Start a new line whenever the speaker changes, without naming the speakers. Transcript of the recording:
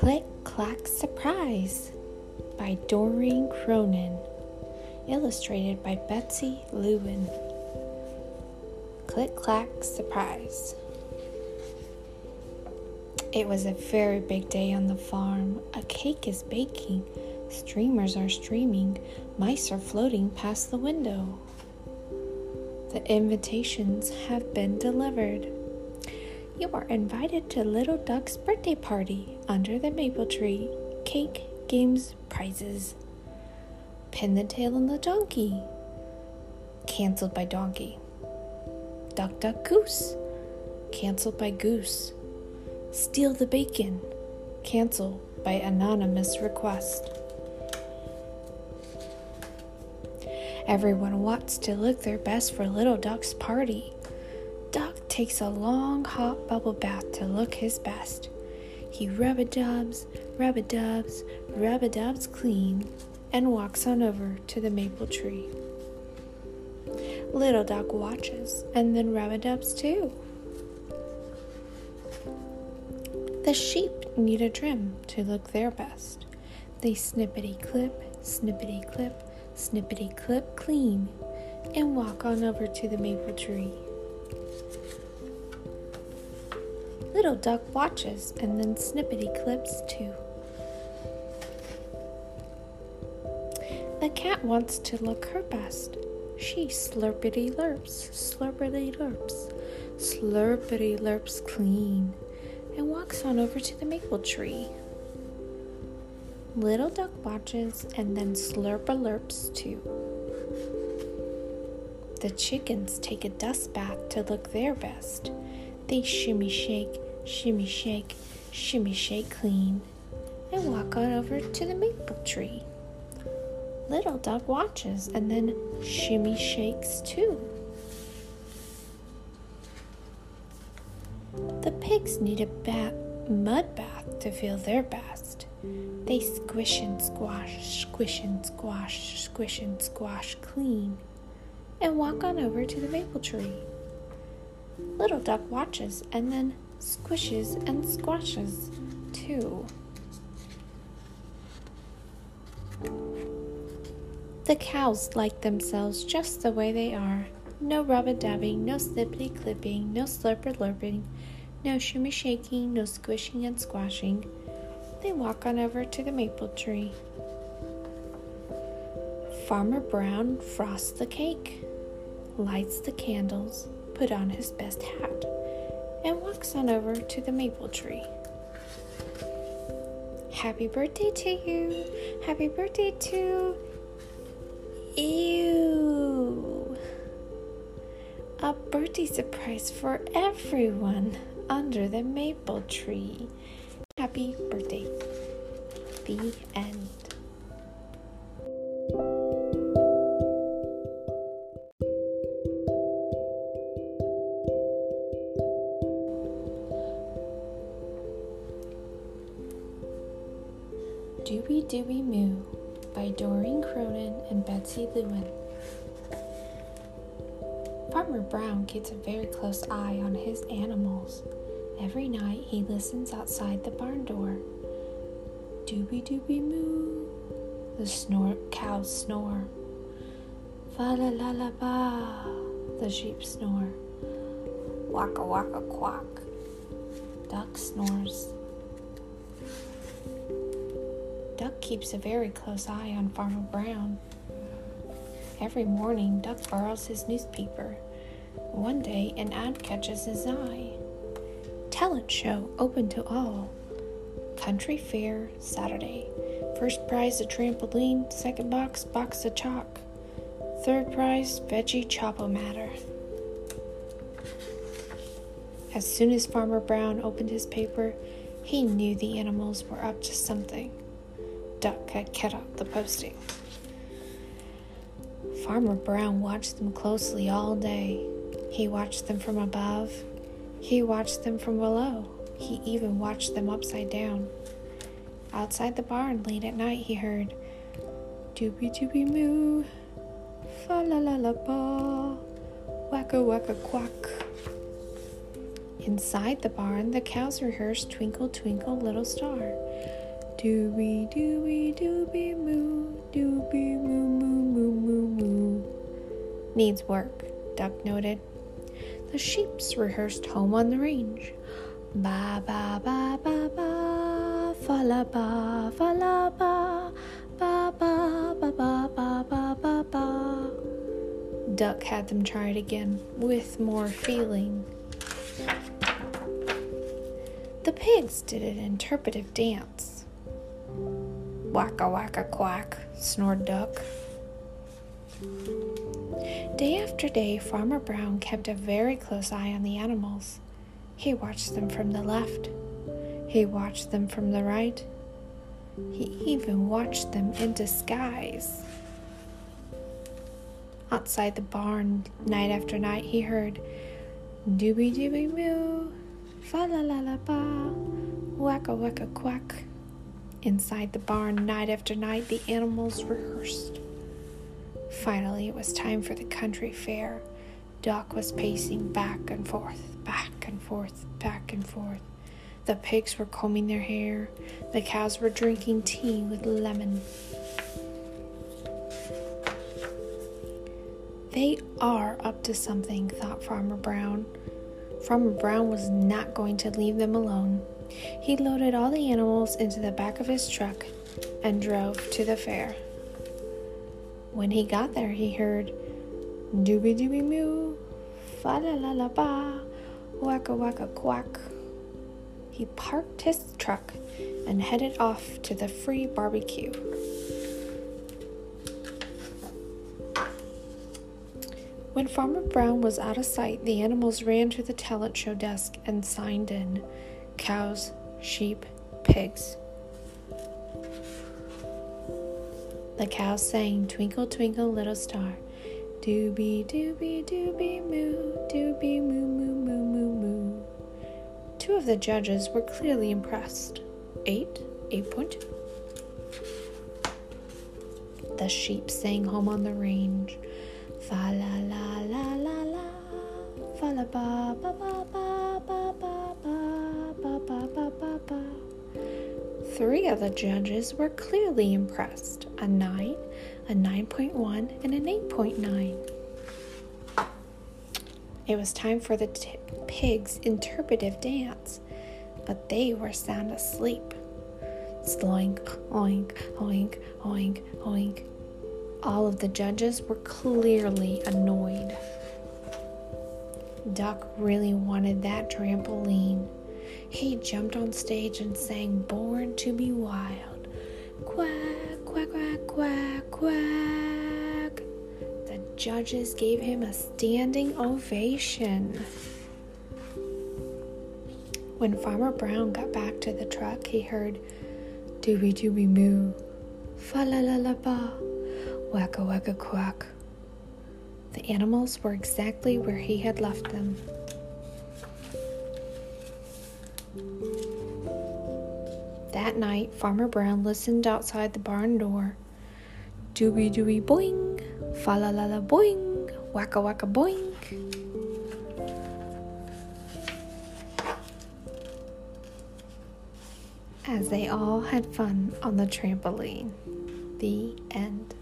Click Clack Surprise by Doreen Cronin. Illustrated by Betsy Lewin. Click Clack Surprise. It was a very big day on the farm. A cake is baking, streamers are streaming, mice are floating past the window. The invitations have been delivered. You are invited to Little Duck's birthday party under the maple tree. Cake, games, prizes. Pin the tail on the donkey. Cancelled by donkey. Duck, duck, goose. Cancelled by goose. Steal the bacon. Cancel by anonymous request. Everyone wants to look their best for Little Duck's party. Takes a long hot bubble bath to look his best. He rub a dubs, rub a dubs, rub a dubs clean, and walks on over to the maple tree. Little Duck watches and then rub a dubs too. The sheep need a trim to look their best. They snippety clip, snippety clip, snippety clip clean, and walk on over to the maple tree. Little Duck watches and then snippety clips too. The cat wants to look her best. She slurpity lurps, slurpity lurps, slurpity lurps clean, and walks on over to the maple tree. Little Duck watches and then slurp-a-lurps too. The chickens take a dust bath to look their best. They shimmy shake, shimmy shake, shimmy shake clean, and walk on over to the maple tree. Little Duck watches and then shimmy shakes too. The pigs need a bat, mud bath to feel their best. They squish and squash, squish and squash, squish and squash clean, and walk on over to the maple tree. Little Duck watches and then squishes and squashes too. The cows like themselves just the way they are. No rubber dabbing, no slippity clipping, no slurper lurping, no shimmy shaking, no squishing and squashing. They walk on over to the maple tree. Farmer Brown frosts the cake, lights the candles, put on his best hat, and walks on over to the maple tree. Happy birthday to you! Happy birthday to you! A birthday surprise for everyone under the maple tree. Happy birthday. The Moo by Doreen Cronin and Betsy Lewin. Farmer Brown keeps a very close eye on his animals. Every night he listens outside the barn door. Dooby dooby moo, the snort cows snore. Fa la la la ba, the sheep snore. Waka waka quack, duck snores. Duck keeps a very close eye on Farmer Brown. Every morning, Duck borrows his newspaper. One day, an ad catches his eye. Talent show open to all. Country fair Saturday. First prize a trampoline, second box box of chalk. Third prize veggie chop-o-matic. As soon as Farmer Brown opened his paper, he knew the animals were up to something. Duck had cut out the posting. Farmer Brown watched them closely all day. He watched them from above. He watched them from below. He even watched them upside down. Outside the barn late at night, he heard dooby dooby moo, fa la la la ba, wacka wacka quack. Inside the barn, the cows rehearsed Twinkle, Twinkle, Little Star. Dooby, dooby, dooby, moo, dooby, moo, moo, moo, moo, moo. Needs work, Duck noted. The sheeps rehearsed Home on the Range. Ba, ba, ba, ba, ba, fa la ba, fa la ba, ba, ba, ba, ba, ba, ba, ba, ba. Duck had them try it again with more feeling. The pigs did an interpretive dance. Wacka wacka quack, snored Duck. Day after day, Farmer Brown kept a very close eye on the animals. He watched them from the left. He watched them from the right. He even watched them in disguise. Outside the barn, night after night, he heard dooby dooby moo, fa la la la ba, wacka wacka quack. Inside the barn, night after night, the animals rehearsed. Finally, it was time for the country fair. Duck was pacing back and forth, back and forth, back and forth. The pigs were combing their hair. The cows were drinking tea with lemon. They are up to something, thought Farmer Brown. Farmer Brown was not going to leave them alone. He loaded all the animals into the back of his truck and drove to the fair. When he got there, he heard dooby dooby moo, fa la la la ba, wacka wacka quack. He parked his truck and headed off to the free barbecue. When Farmer Brown was out of sight, the animals ran to the talent show desk and signed in cows, sheep, pigs. The cows sang Twinkle, Twinkle, Little Star. Dooby, dooby, dooby, moo, dooby, moo, moo, moo, moo, moo. Two of the judges were clearly impressed. Eight, 8.2. The sheep sang home on the range. Fa la la la la la, fa la ba ba ba ba ba ba ba. Three of the judges were clearly impressed a 9, a 9.1, and an 8.9. It was time for the t- pigs' interpretive dance, but they were sound asleep. Sloink, oink, oink, oink, oink. All of the judges were clearly annoyed. Duck really wanted that trampoline. He jumped on stage and sang Born to be Wild. Quack, quack, quack, quack, quack. The judges gave him a standing ovation. When Farmer Brown got back to the truck, he heard Dooby Dooby Moo, Fa la la la ba, Wacka Wacka Quack. The animals were exactly where he had left them. That night, Farmer Brown listened outside the barn door. Dooby dooby boing, fa la la la boing, wacka wacka boing. As they all had fun on the trampoline. The end.